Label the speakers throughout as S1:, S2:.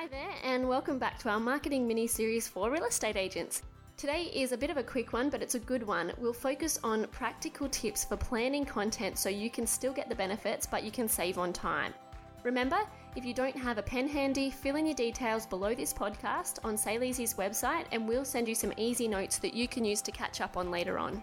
S1: Hi there, and welcome back to our marketing mini series for real estate agents. Today is a bit of a quick one, but it's a good one. We'll focus on practical tips for planning content so you can still get the benefits, but you can save on time. Remember, if you don't have a pen handy, fill in your details below this podcast on SailEasy's website, and we'll send you some easy notes that you can use to catch up on later on.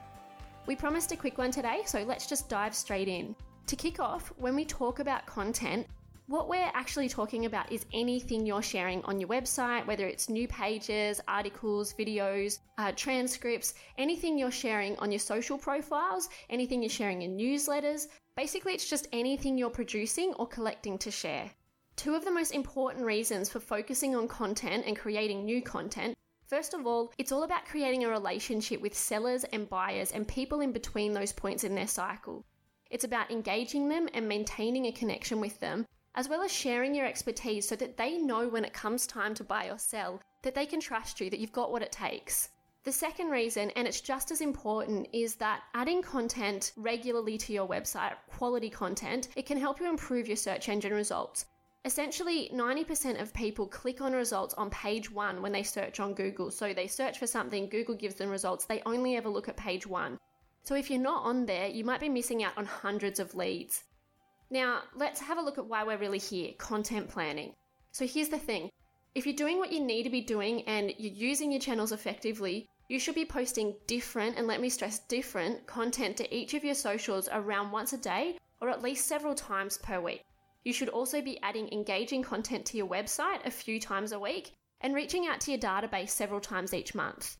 S1: We promised a quick one today, so let's just dive straight in. To kick off, when we talk about content, what we're actually talking about is anything you're sharing on your website, whether it's new pages, articles, videos, uh, transcripts, anything you're sharing on your social profiles, anything you're sharing in newsletters. Basically, it's just anything you're producing or collecting to share. Two of the most important reasons for focusing on content and creating new content First of all, it's all about creating a relationship with sellers and buyers and people in between those points in their cycle. It's about engaging them and maintaining a connection with them as well as sharing your expertise so that they know when it comes time to buy or sell that they can trust you, that you've got what it takes. The second reason, and it's just as important, is that adding content regularly to your website, quality content, it can help you improve your search engine results. Essentially, 90% of people click on results on page one when they search on Google. So they search for something, Google gives them results, they only ever look at page one. So if you're not on there, you might be missing out on hundreds of leads. Now, let's have a look at why we're really here content planning. So, here's the thing if you're doing what you need to be doing and you're using your channels effectively, you should be posting different, and let me stress different, content to each of your socials around once a day or at least several times per week. You should also be adding engaging content to your website a few times a week and reaching out to your database several times each month.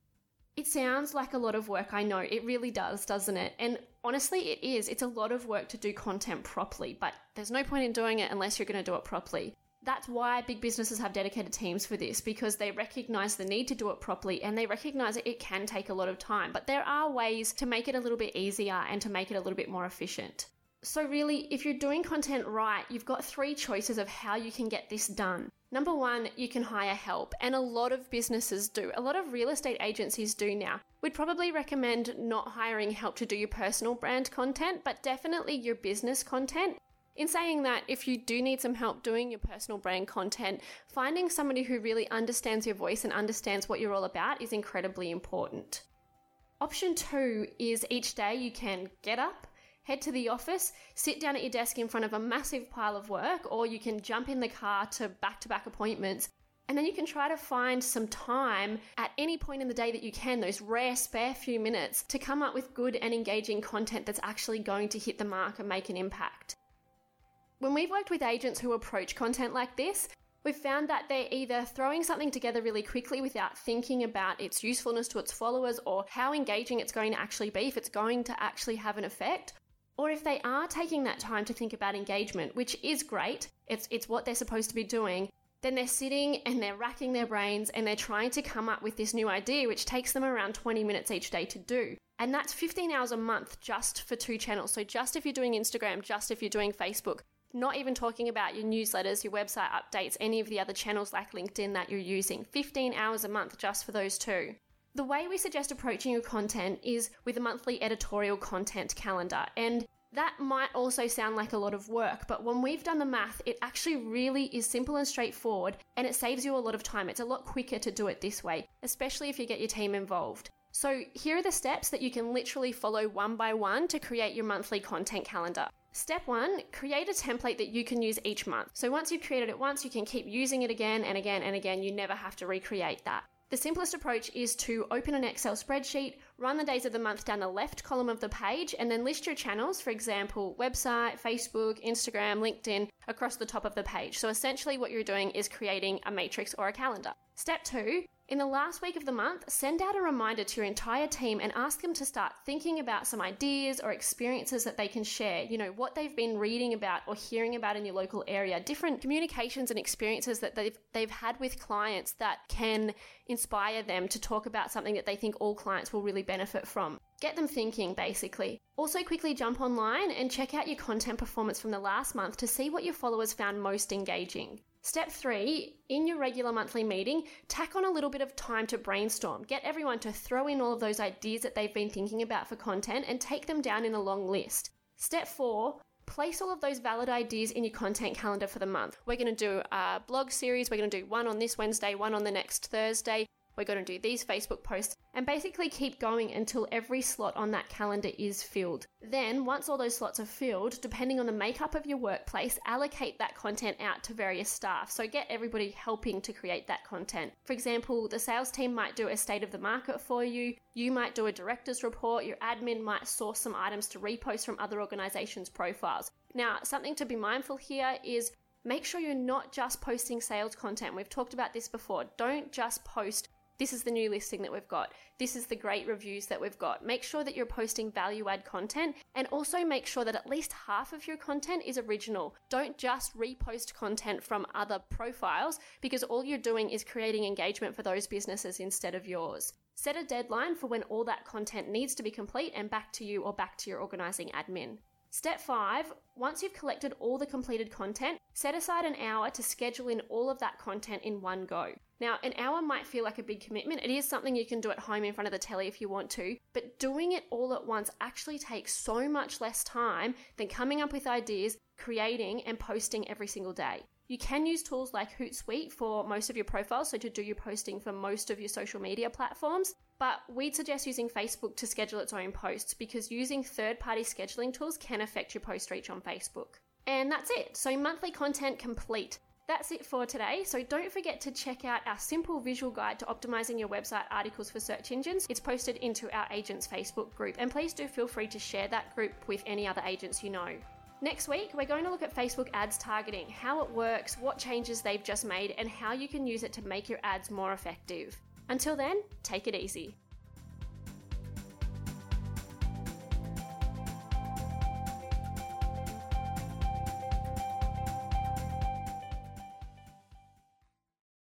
S1: It sounds like a lot of work, I know. It really does, doesn't it? And honestly, it is. It's a lot of work to do content properly, but there's no point in doing it unless you're going to do it properly. That's why big businesses have dedicated teams for this because they recognize the need to do it properly and they recognize that it can take a lot of time. But there are ways to make it a little bit easier and to make it a little bit more efficient. So, really, if you're doing content right, you've got three choices of how you can get this done. Number one, you can hire help, and a lot of businesses do. A lot of real estate agencies do now. We'd probably recommend not hiring help to do your personal brand content, but definitely your business content. In saying that, if you do need some help doing your personal brand content, finding somebody who really understands your voice and understands what you're all about is incredibly important. Option two is each day you can get up, head to the office, sit down at your desk in front of a massive pile of work, or you can jump in the car to back to back appointments. And then you can try to find some time at any point in the day that you can, those rare spare few minutes, to come up with good and engaging content that's actually going to hit the mark and make an impact. When we've worked with agents who approach content like this, we've found that they're either throwing something together really quickly without thinking about its usefulness to its followers or how engaging it's going to actually be, if it's going to actually have an effect, or if they are taking that time to think about engagement, which is great, it's, it's what they're supposed to be doing, then they're sitting and they're racking their brains and they're trying to come up with this new idea, which takes them around 20 minutes each day to do. And that's 15 hours a month just for two channels. So, just if you're doing Instagram, just if you're doing Facebook, not even talking about your newsletters, your website updates, any of the other channels like LinkedIn that you're using. 15 hours a month just for those two. The way we suggest approaching your content is with a monthly editorial content calendar. And that might also sound like a lot of work, but when we've done the math, it actually really is simple and straightforward and it saves you a lot of time. It's a lot quicker to do it this way, especially if you get your team involved. So, here are the steps that you can literally follow one by one to create your monthly content calendar. Step one, create a template that you can use each month. So, once you've created it once, you can keep using it again and again and again. You never have to recreate that. The simplest approach is to open an Excel spreadsheet, run the days of the month down the left column of the page, and then list your channels, for example, website, Facebook, Instagram, LinkedIn, across the top of the page. So essentially, what you're doing is creating a matrix or a calendar. Step two, in the last week of the month, send out a reminder to your entire team and ask them to start thinking about some ideas or experiences that they can share. You know, what they've been reading about or hearing about in your local area, different communications and experiences that they've, they've had with clients that can inspire them to talk about something that they think all clients will really benefit from. Get them thinking, basically. Also, quickly jump online and check out your content performance from the last month to see what your followers found most engaging. Step three, in your regular monthly meeting, tack on a little bit of time to brainstorm. Get everyone to throw in all of those ideas that they've been thinking about for content and take them down in a long list. Step four, place all of those valid ideas in your content calendar for the month. We're going to do a blog series, we're going to do one on this Wednesday, one on the next Thursday. We're going to do these Facebook posts and basically keep going until every slot on that calendar is filled. Then, once all those slots are filled, depending on the makeup of your workplace, allocate that content out to various staff. So, get everybody helping to create that content. For example, the sales team might do a state of the market for you, you might do a director's report, your admin might source some items to repost from other organizations' profiles. Now, something to be mindful here is make sure you're not just posting sales content. We've talked about this before. Don't just post this is the new listing that we've got. This is the great reviews that we've got. Make sure that you're posting value add content and also make sure that at least half of your content is original. Don't just repost content from other profiles because all you're doing is creating engagement for those businesses instead of yours. Set a deadline for when all that content needs to be complete and back to you or back to your organizing admin. Step five, once you've collected all the completed content, set aside an hour to schedule in all of that content in one go. Now, an hour might feel like a big commitment. It is something you can do at home in front of the telly if you want to, but doing it all at once actually takes so much less time than coming up with ideas, creating, and posting every single day. You can use tools like Hootsuite for most of your profiles, so to do your posting for most of your social media platforms. But we'd suggest using Facebook to schedule its own posts because using third party scheduling tools can affect your post reach on Facebook. And that's it. So, monthly content complete. That's it for today. So don't forget to check out our simple visual guide to optimizing your website articles for search engines. It's posted into our agents Facebook group. And please do feel free to share that group with any other agents you know. Next week, we're going to look at Facebook ads targeting, how it works, what changes they've just made, and how you can use it to make your ads more effective. Until then, take it easy.